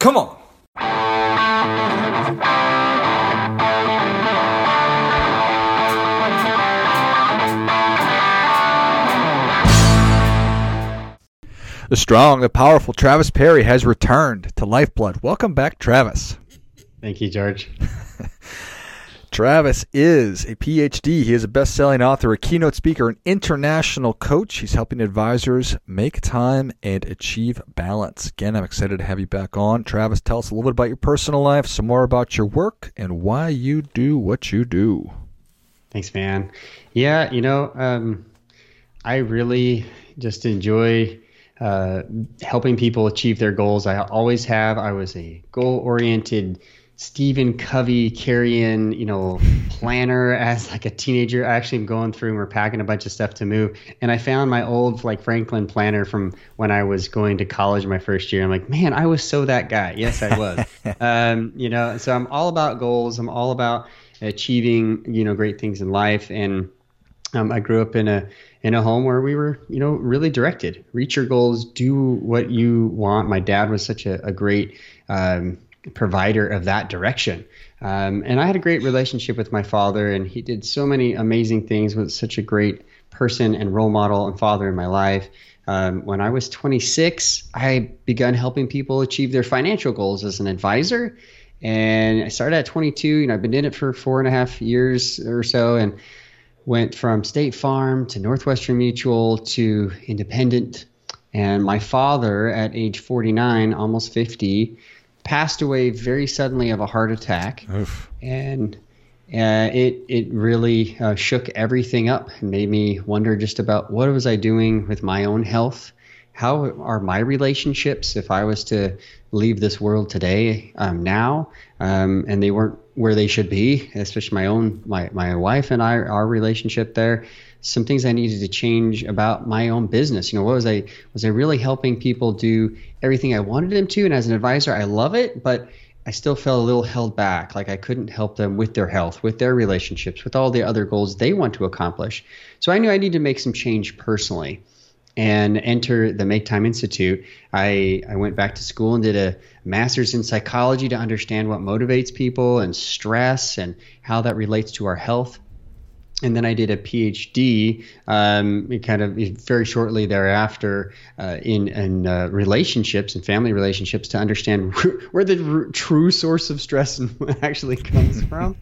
Come on. The strong, the powerful Travis Parry has returned to Lifeblood. Welcome back, Travis. Thank you, George. Travis is a PhD. He is a best selling author, a keynote speaker, an international coach. He's helping advisors make time and achieve balance. Again, I'm excited to have you back on. Travis, tell us a little bit about your personal life, some more about your work, and why you do what you do. Thanks, man. Yeah, you know, um, I really just enjoy uh, helping people achieve their goals. I always have. I was a goal oriented Stephen Covey carrying, you know, planner as like a teenager. I actually am going through and we're packing a bunch of stuff to move. And I found my old like Franklin planner from when I was going to college my first year. I'm like, man, I was so that guy. Yes, I was. um, you know, so I'm all about goals. I'm all about achieving, you know, great things in life. And um, I grew up in a in a home where we were, you know, really directed. Reach your goals, do what you want. My dad was such a, a great um, provider of that direction. Um, and I had a great relationship with my father, and he did so many amazing things. Was such a great person and role model and father in my life. Um, when I was 26, I began helping people achieve their financial goals as an advisor. And I started at 22. You know, I've been in it for four and a half years or so, and went from State Farm to Northwestern Mutual to Independent. And my father, at age 49, almost 50, passed away very suddenly of a heart attack. Oof. And uh, it it really uh, shook everything up and made me wonder just about what was I doing with my own health. How are my relationships if I was to leave this world today um, now um, and they weren't where they should be, especially my own my my wife and I our relationship there. Some things I needed to change about my own business. You know, what was I was I really helping people do everything I wanted them to? And as an advisor, I love it, but I still felt a little held back. Like I couldn't help them with their health, with their relationships, with all the other goals they want to accomplish. So I knew I needed to make some change personally and enter the Make Time Institute. I, I went back to school and did a master's in psychology to understand what motivates people and stress and how that relates to our health and then I did a PhD, um, kind of very shortly thereafter, uh, in in uh, relationships and family relationships to understand where the true source of stress actually comes from.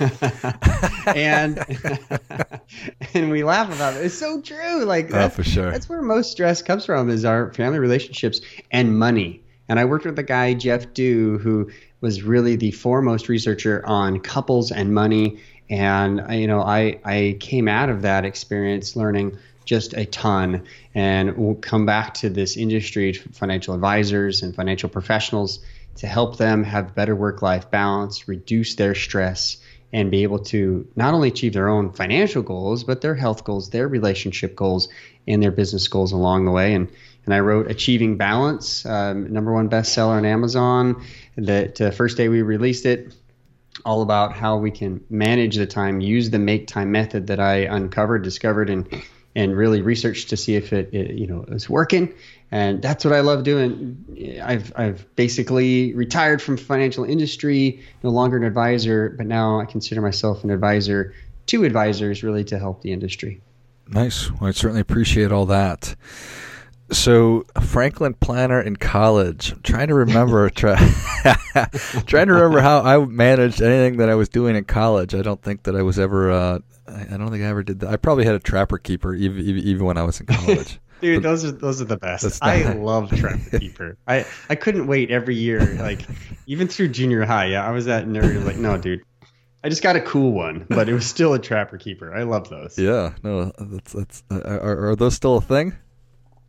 and and we laugh about it. It's so true. Like oh, for sure. That's where most stress comes from is our family relationships and money. And I worked with a guy, Jeff Dew, who was really the foremost researcher on couples and money and you know I I came out of that experience learning just a ton and we'll come back to this industry financial advisors and financial professionals to help them have better work life balance reduce their stress and be able to not only achieve their own financial goals but their health goals their relationship goals and their business goals along the way and and I wrote Achieving Balance, um, number one bestseller on Amazon. That uh, first day we released it, all about how we can manage the time, use the make time method that I uncovered, discovered, and and really researched to see if it, it, you know is working. And that's what I love doing. I've I've basically retired from financial industry, no longer an advisor, but now I consider myself an advisor to advisors, really to help the industry. Nice. Well, I certainly appreciate all that. So Franklin Planner in college. I'm trying to remember, try, trying to remember how I managed anything that I was doing in college. I don't think that I was ever. Uh, I don't think I ever did that. I probably had a trapper keeper even even when I was in college. Dude, but those are those are the best. I love Trapper Keeper. I I couldn't wait every year, like even through junior high. Yeah, I was that nerd. like, no, dude, I just got a cool one, but it was still a Trapper Keeper. I love those. Yeah, no, that's that's. Uh, are, are those still a thing?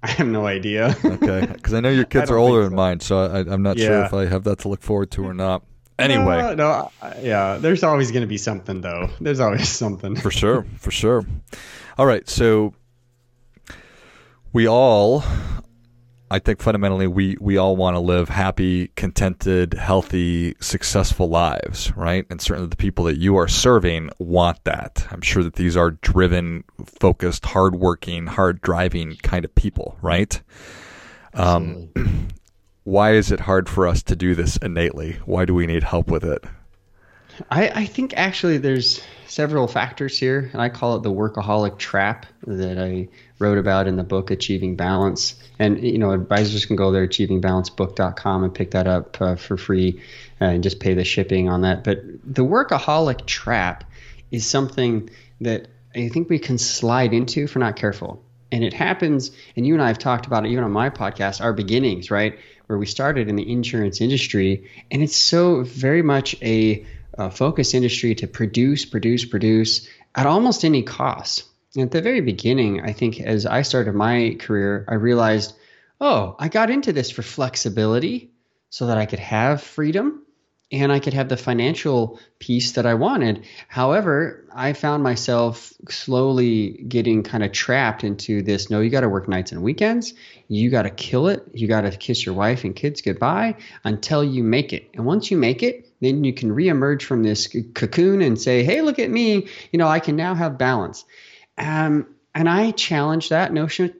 I have no idea. okay, because I know your kids are older so. than mine, so I, am not yeah. sure if I have that to look forward to or mm. not. Anyway, no, no yeah, there's always going to be something though. There's always something. for sure, for sure. All right, so we all I think fundamentally we we all want to live happy, contented, healthy, successful lives, right? And certainly the people that you are serving want that. I'm sure that these are driven, focused, hardworking, hard driving kind of people, right? Um, why is it hard for us to do this innately? Why do we need help with it? I, I think actually there's several factors here, and I call it the workaholic trap that I wrote about in the book Achieving Balance. And you know, advisors can go there achievingbalancebook.com and pick that up uh, for free and just pay the shipping on that. But the workaholic trap is something that I think we can slide into if we're not careful. And it happens, and you and I have talked about it even on my podcast, our beginnings, right? Where we started in the insurance industry, and it's so very much a uh, focus industry to produce, produce, produce at almost any cost. And at the very beginning, I think as I started my career, I realized, oh, I got into this for flexibility so that I could have freedom and I could have the financial piece that I wanted. However, I found myself slowly getting kind of trapped into this no, you got to work nights and weekends. You got to kill it. You got to kiss your wife and kids goodbye until you make it. And once you make it, then you can reemerge from this cocoon and say, hey, look at me. You know, I can now have balance. Um, and I challenged that notion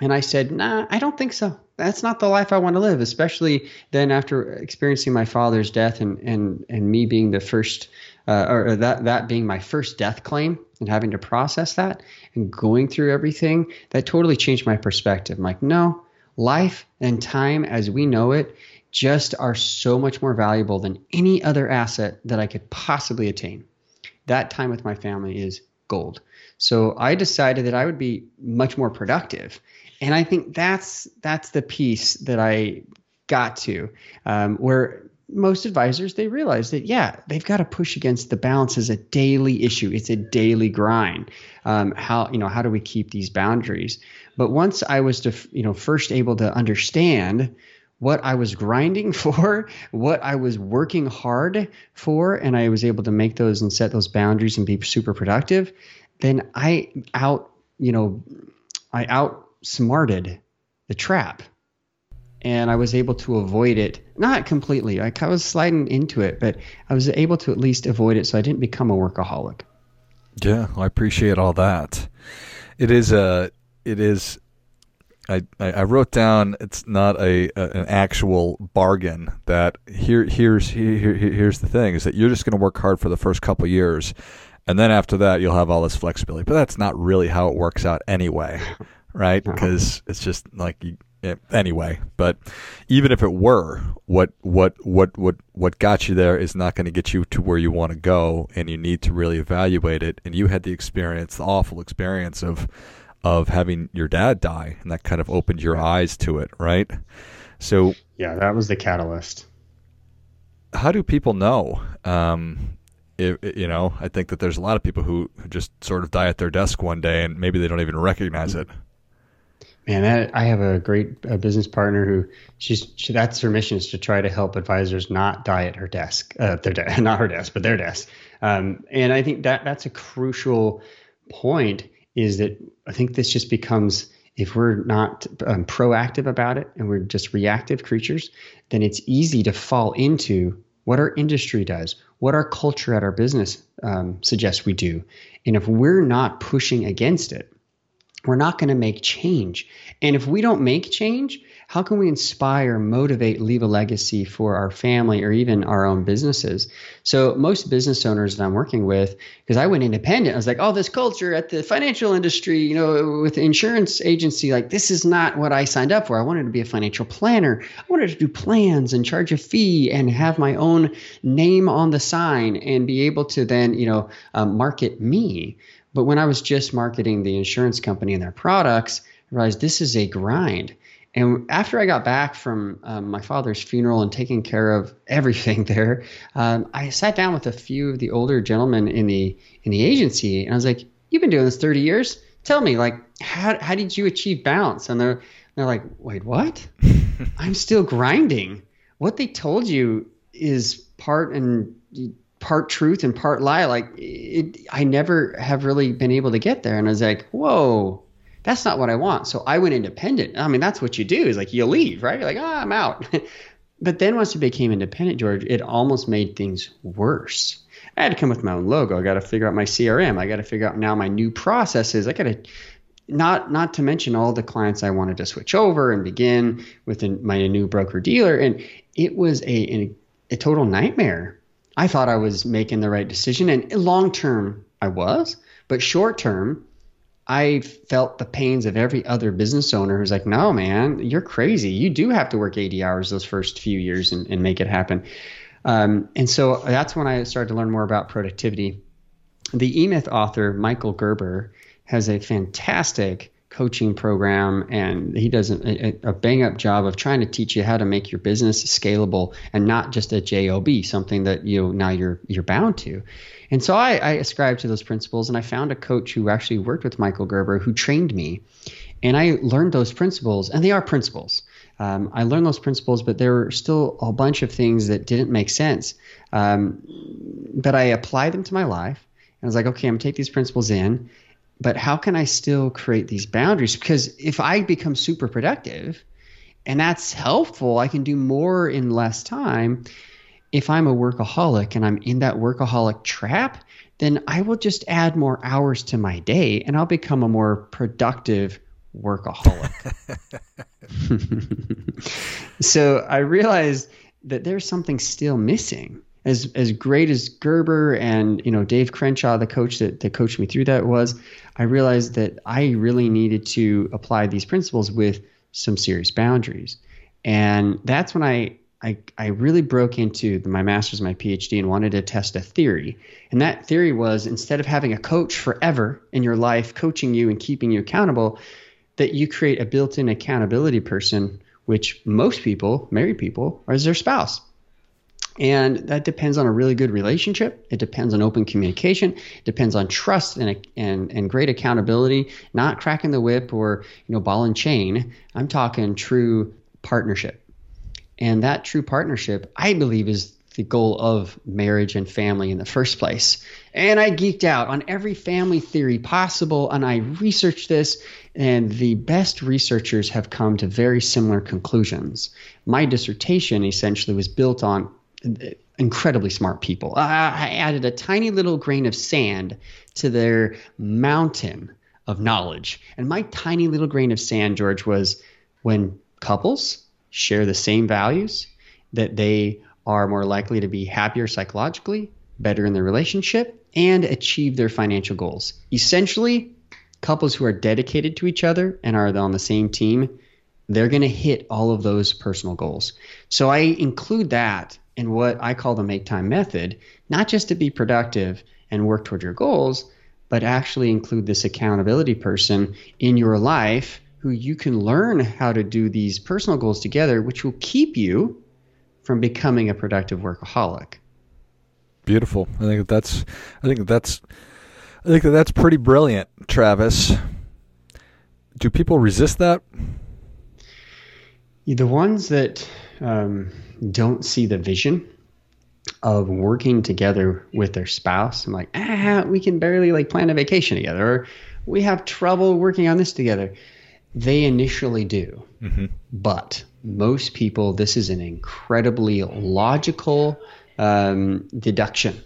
and I said, nah, I don't think so. That's not the life I want to live, especially then after experiencing my father's death and, and, and me being the first, uh, or that, that being my first death claim and having to process that and going through everything. That totally changed my perspective. I'm like, no, life and time as we know it just are so much more valuable than any other asset that I could possibly attain. That time with my family is gold. So I decided that I would be much more productive, and I think that's that's the piece that I got to um, where most advisors they realize that yeah they've got to push against the balance as a daily issue it's a daily grind um, how you know how do we keep these boundaries but once i was to you know first able to understand what I was grinding for, what I was working hard for, and I was able to make those and set those boundaries and be super productive, then I out, you know, I outsmarted the trap. And I was able to avoid it, not completely. Like I was sliding into it, but I was able to at least avoid it so I didn't become a workaholic. Yeah, I appreciate all that. It is a, it is I, I wrote down it's not a, a, an actual bargain that here here's here, here's the thing is that you're just going to work hard for the first couple years and then after that you'll have all this flexibility. But that's not really how it works out anyway right? Because it's just like you, eh, anyway. But even if it were what what what what what got you there is not going to get you to where you want to go and you need to really evaluate it and you had the experience the awful experience of of having your dad die, and that kind of opened your eyes to it, right? So yeah, that was the catalyst. How do people know? Um, if, you know, I think that there's a lot of people who, just sort of die at their desk one day, and maybe they don't even recognize it. Man, that, I have a great uh, business partner who she's she, that's her mission is to try to help advisors not die at her desk, uh, their de- not her desk, but their desk. Um, and I think that that's a crucial point is that I think this just becomes if we're not um, proactive about it and we're just reactive creatures, then it's easy to fall into what our industry does, what our culture at our business um, suggests we do. And if we're not pushing against it, we're not going to make change. And if we don't make change, how can we inspire, motivate, leave a legacy for our family or even our own businesses? So most business owners that I'm working with, because I went independent, I was like, oh, this culture at the financial industry, you know, with the insurance agency, like this is not what I signed up for. I wanted to be a financial planner. I wanted to do plans and charge a fee and have my own name on the sign and be able to then, you know, um, market me. But when I was just marketing the insurance company and their products, I realized this is a grind. And after I got back from um, my father's funeral and taking care of everything there, um, I sat down with a few of the older gentlemen in the in the agency, and I was like, "You've been doing this 30 years. Tell me, like, how how did you achieve balance?" And they're they're like, "Wait, what? I'm still grinding. What they told you is part and part truth and part lie. Like, it, I never have really been able to get there." And I was like, "Whoa." That's not what I want. So I went independent. I mean, that's what you do is like you leave, right? You're like, oh, I'm out. but then once you became independent, George, it almost made things worse. I had to come with my own logo. I got to figure out my CRM. I got to figure out now my new processes. I got to not not to mention all the clients I wanted to switch over and begin with my new broker dealer, and it was a, a total nightmare. I thought I was making the right decision, and long term I was, but short term I felt the pains of every other business owner who's like, no, man, you're crazy. You do have to work 80 hours those first few years and, and make it happen. Um, and so that's when I started to learn more about productivity. The E Myth author, Michael Gerber, has a fantastic coaching program and he does a, a, bang up job of trying to teach you how to make your business scalable and not just a job something that you know, now you're you're bound to and so I, I ascribed to those principles and i found a coach who actually worked with michael gerber who trained me and i learned those principles and they are principles um, I learned those principles, but there were still a bunch of things that didn't make sense. Um, but I applied them to my life. And I was like, okay, I'm gonna take these principles in, but how can I still create these boundaries? Because if I become super productive, and that's helpful, I can do more in less time. If I'm a workaholic and I'm in that workaholic trap, then I will just add more hours to my day and I'll become a more productive workaholic. so I realized that there's something still missing. As as great as Gerber and you know Dave Crenshaw, the coach that, that coached me through that was, I realized that I really needed to apply these principles with some serious boundaries. And that's when I I, I really broke into my master's, my PhD, and wanted to test a theory. And that theory was instead of having a coach forever in your life coaching you and keeping you accountable, that you create a built-in accountability person, which most people, married people, are as their spouse. And that depends on a really good relationship. It depends on open communication. It depends on trust and, and, and great accountability, not cracking the whip or you know ball and chain. I'm talking true partnership. And that true partnership, I believe, is the goal of marriage and family in the first place. And I geeked out on every family theory possible, and I researched this, and the best researchers have come to very similar conclusions. My dissertation essentially was built on incredibly smart people. I added a tiny little grain of sand to their mountain of knowledge. And my tiny little grain of sand, George, was when couples share the same values, that they are more likely to be happier psychologically, better in their relationship, and achieve their financial goals. Essentially, couples who are dedicated to each other and are on the same team, they're going to hit all of those personal goals. So I include that in what I call the make time method, not just to be productive and work toward your goals, but actually include this accountability person in your life who you can learn how to do these personal goals together, which will keep you from becoming a productive workaholic. Beautiful. I think that's I think that's I think that that's pretty brilliant, Travis. Do people resist that? The ones that um, don't see the vision of working together with their spouse and like, ah, we can barely like plan a vacation together, or we have trouble working on this together. They initially do, mm-hmm. but most people, this is an incredibly logical um, deduction.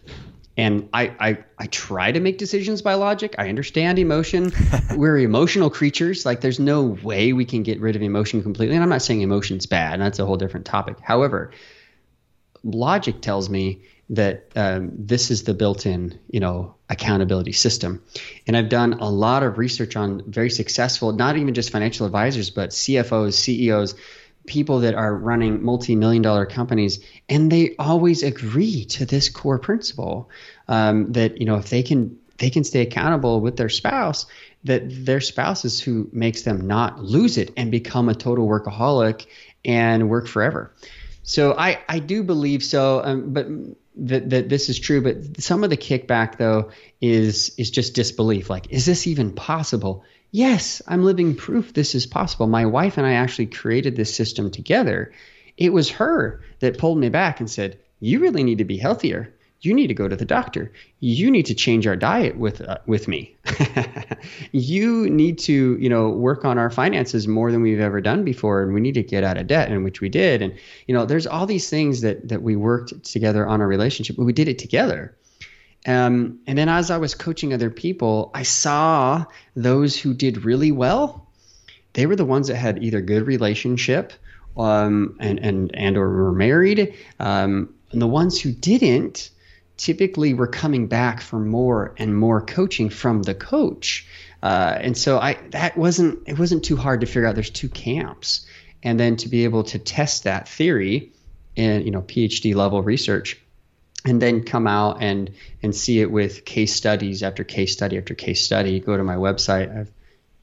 And I, I, I try to make decisions by logic. I understand emotion. We're emotional creatures. Like, there's no way we can get rid of emotion completely. And I'm not saying emotion's bad. That's a whole different topic. However, logic tells me that um, this is the built-in, you know, accountability system. And I've done a lot of research on very successful, not even just financial advisors, but CFOs, CEOs, people that are running multi-million dollar companies and they always agree to this core principle um, that you know if they can they can stay accountable with their spouse that their spouse is who makes them not lose it and become a total workaholic and work forever. So i i do believe so um, but that, that this is true but some of the kickback though is is just disbelief. Like is this even possible yes, I'm living proof this is possible. My wife and I actually created this system together. It was her that pulled me back and said, You really need to be healthier. You need to go to the doctor. You need to change our diet with uh, with me. you need to, you know, work on our finances more than we've ever done before, and we need to get out of debt, and which we did. And you know, there's all these things that that we worked together on our relationship, but we did it together. Um, and then as I was coaching other people, I saw those who did really well. They were the ones that had either good relationship um, and and and or were married. Um, and the ones who didn't typically were coming back for more and more coaching from the coach. Uh, and so I that wasn't it wasn't too hard to figure out. There's two camps, and then to be able to test that theory in you know PhD level research and then come out and and see it with case studies after case study after case study. Go to my website. I have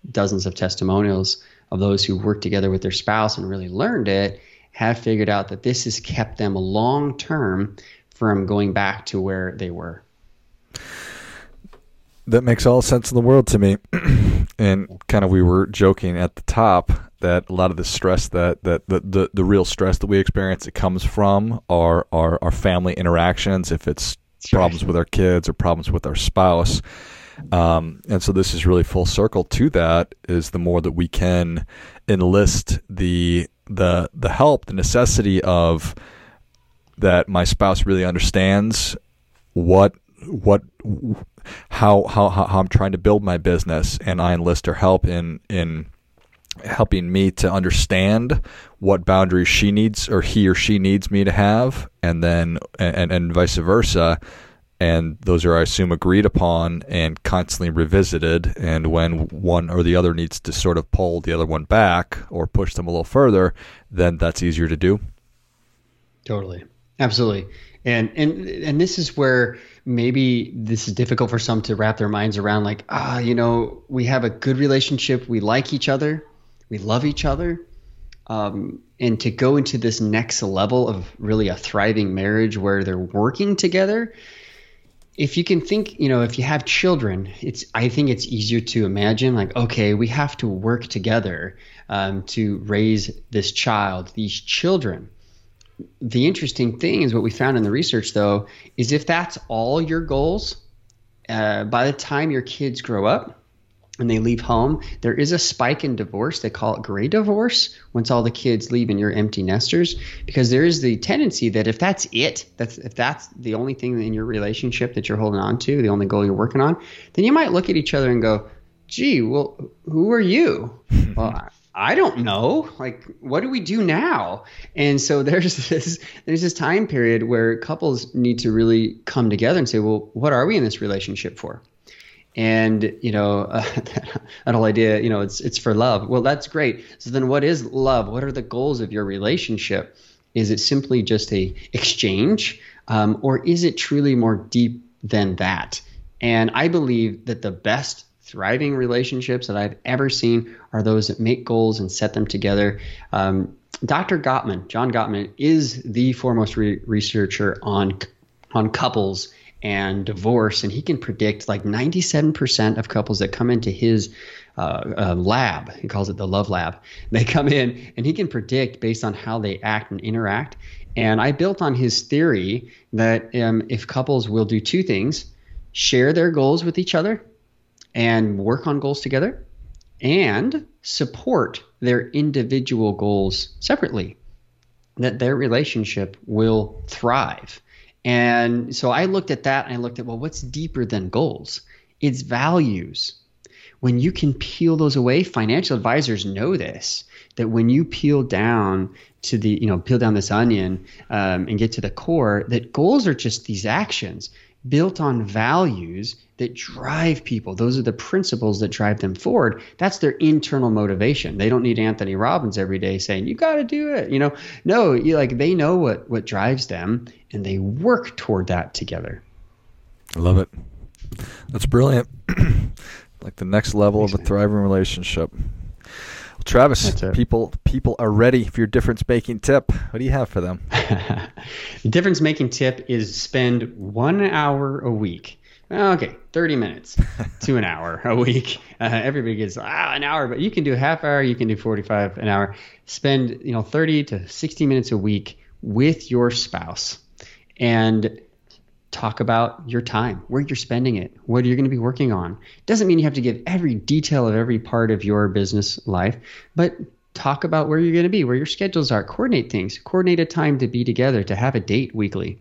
dozens of testimonials of those who worked together with their spouse and really learned it. Have figured out that this has kept them long term from going back to where they were. That makes all sense in the world to me. and kind of we were joking at the top that a lot of the stress that that the, the, the real stress that we experience it comes from our our, our family interactions if it's That's problems right. with our kids or problems with our spouse um, and so this is really full circle to that is the more that we can enlist the the the help the necessity of that my spouse really understands what what how how how I'm trying to build my business and I enlist her help in in helping me to understand what boundaries she needs or he or she needs me to have and then and and vice versa. And those are I assume agreed upon and constantly revisited. And when one or the other needs to sort of pull the other one back or push them a little further then that's easier to do. Totally. Absolutely. And and and this is where maybe this is difficult for some to wrap their minds around like ah you know we have a good relationship. We like each other we love each other um, and to go into this next level of really a thriving marriage where they're working together if you can think you know if you have children it's i think it's easier to imagine like okay we have to work together um, to raise this child these children. The interesting thing is what we found in the research, though, is if that's all your goals, uh, by the time your kids grow up and they leave home, there is a spike in divorce. They call it gray divorce once all the kids leave and you're empty nesters, because there is the tendency that if that's it, that's if that's the only thing in your relationship that you're holding on to, the only goal you're working on, then you might look at each other and go, "Gee, well, who are you?" well, I don't know. Like, what do we do now? And so there's this there's this time period where couples need to really come together and say, well, what are we in this relationship for? And you know, uh, that whole idea, you know, it's it's for love. Well, that's great. So then, what is love? What are the goals of your relationship? Is it simply just a exchange, um, or is it truly more deep than that? And I believe that the best thriving relationships that I've ever seen are those that make goals and set them together. Um, Dr. Gottman, John Gottman, is the foremost re- researcher on on couples and divorce, and he can predict like 97% of couples that come into his uh, uh, lab. He calls it the love lab. They come in, and he can predict based on how they act and interact. And I built on his theory that um, if couples will do two things share their goals with each other and work on goals together and support their individual goals separately, that their relationship will thrive. And so I looked at that and I looked at, well, what's deeper than goals? It's values. When you can peel those away, financial advisors know this that when you peel down to the, you know, peel down this onion um, and get to the core, that goals are just these actions built on values that drive people. Those are the principles that drive them forward. That's their internal motivation. They don't need Anthony Robbins every day saying, "You got to do it." You know, no, you like they know what what drives them and they work toward that together. I love it. That's brilliant. like the next level of a thriving relationship. Well, Travis, people people are ready for your difference making tip. What do you have for them? the difference making tip is spend one hour a week. Okay, 30 minutes to an hour a week. Uh, everybody gets ah, an hour, but you can do a half hour, you can do 45 an hour. Spend, you know, 30 to 60 minutes a week with your spouse and talk about your time, where you're spending it, what you're going to be working on. Doesn't mean you have to give every detail of every part of your business life, but talk about where you're going to be, where your schedules are, coordinate things, coordinate a time to be together, to have a date weekly.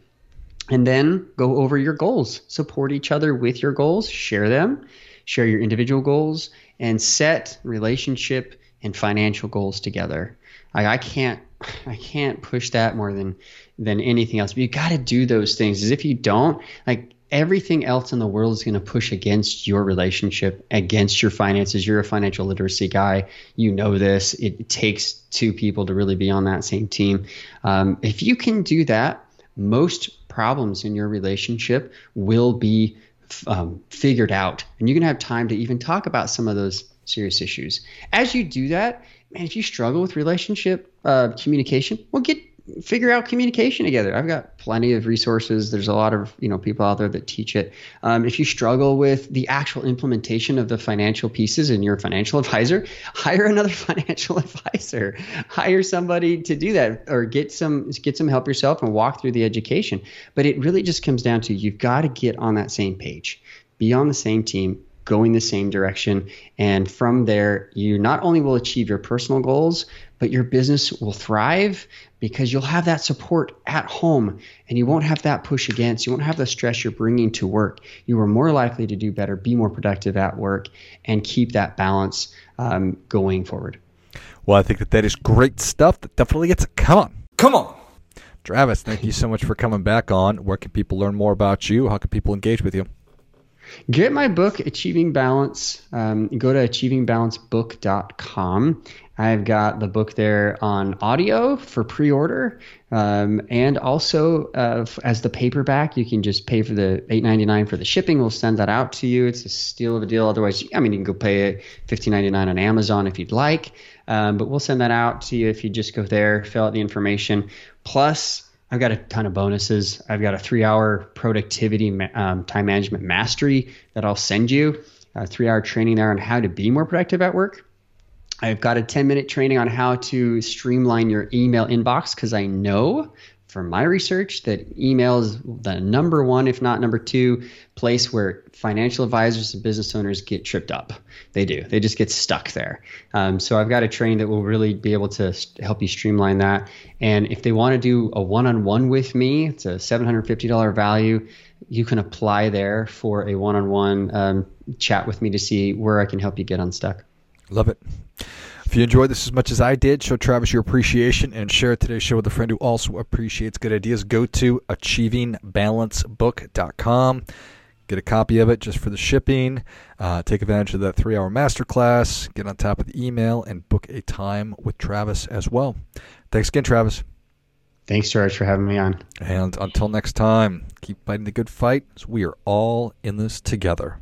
And then go over your goals. Support each other with your goals, share them, share your individual goals, and set relationship and financial goals together. I, I can't I can't push that more than than anything else. But you got to do those things. As if you don't, like everything else in the world is going to push against your relationship, against your finances. You're a financial literacy guy. You know this. It, it takes two people to really be on that same team. Um, if you can do that, most problems in your relationship will be um, figured out, and you're going to have time to even talk about some of those serious issues. As you do that, man, if you struggle with relationship uh, communication, well, get figure out communication together. I've got plenty of resources. There's a lot of you know people out there that teach it. Um, if you struggle with the actual implementation of the financial pieces and you're a financial advisor, hire another financial advisor. Hire somebody to do that, or get some get some help yourself and walk through the education. But it really just comes down to you've got to get on that same page, be on the same team, going the same direction. And from there, you not only will achieve your personal goals, but your business will thrive because you'll have that support at home and you won't have that push against. You won't have the stress you're bringing to work. You are more likely to do better, be more productive at work, and keep that balance um, going forward. Well, I think that that is great stuff. That definitely gets a come on, come on. Travis, thank you so much for coming back on. Where can people learn more about you? How can people engage with you? Get my book, Achieving Balance. Um, go to achievingbalancebook.com. I've got the book there on audio for pre order. Um, and also, uh, as the paperback, you can just pay for the $8.99 for the shipping. We'll send that out to you. It's a steal of a deal. Otherwise, I mean, you can go pay it $15.99 on Amazon if you'd like. Um, but we'll send that out to you if you just go there, fill out the information. Plus, I've got a ton of bonuses. I've got a three hour productivity um, time management mastery that I'll send you, a three hour training there on how to be more productive at work. I've got a 10 minute training on how to streamline your email inbox because I know from my research that email is the number one, if not number two, place where financial advisors and business owners get tripped up. They do. They just get stuck there. Um, so I've got a training that will really be able to help you streamline that. And if they want to do a one-on-one with me, it's a $750 value. You can apply there for a one-on-one um, chat with me to see where I can help you get unstuck. Love it. If you enjoyed this as much as I did, show Travis your appreciation and share today's show with a friend who also appreciates good ideas. Go to achievingbalancebook.com. Get a copy of it just for the shipping. Uh, take advantage of that three hour masterclass. Get on top of the email and book a time with Travis as well. Thanks again, Travis. Thanks, George, for having me on. And until next time, keep fighting the good fight. We are all in this together.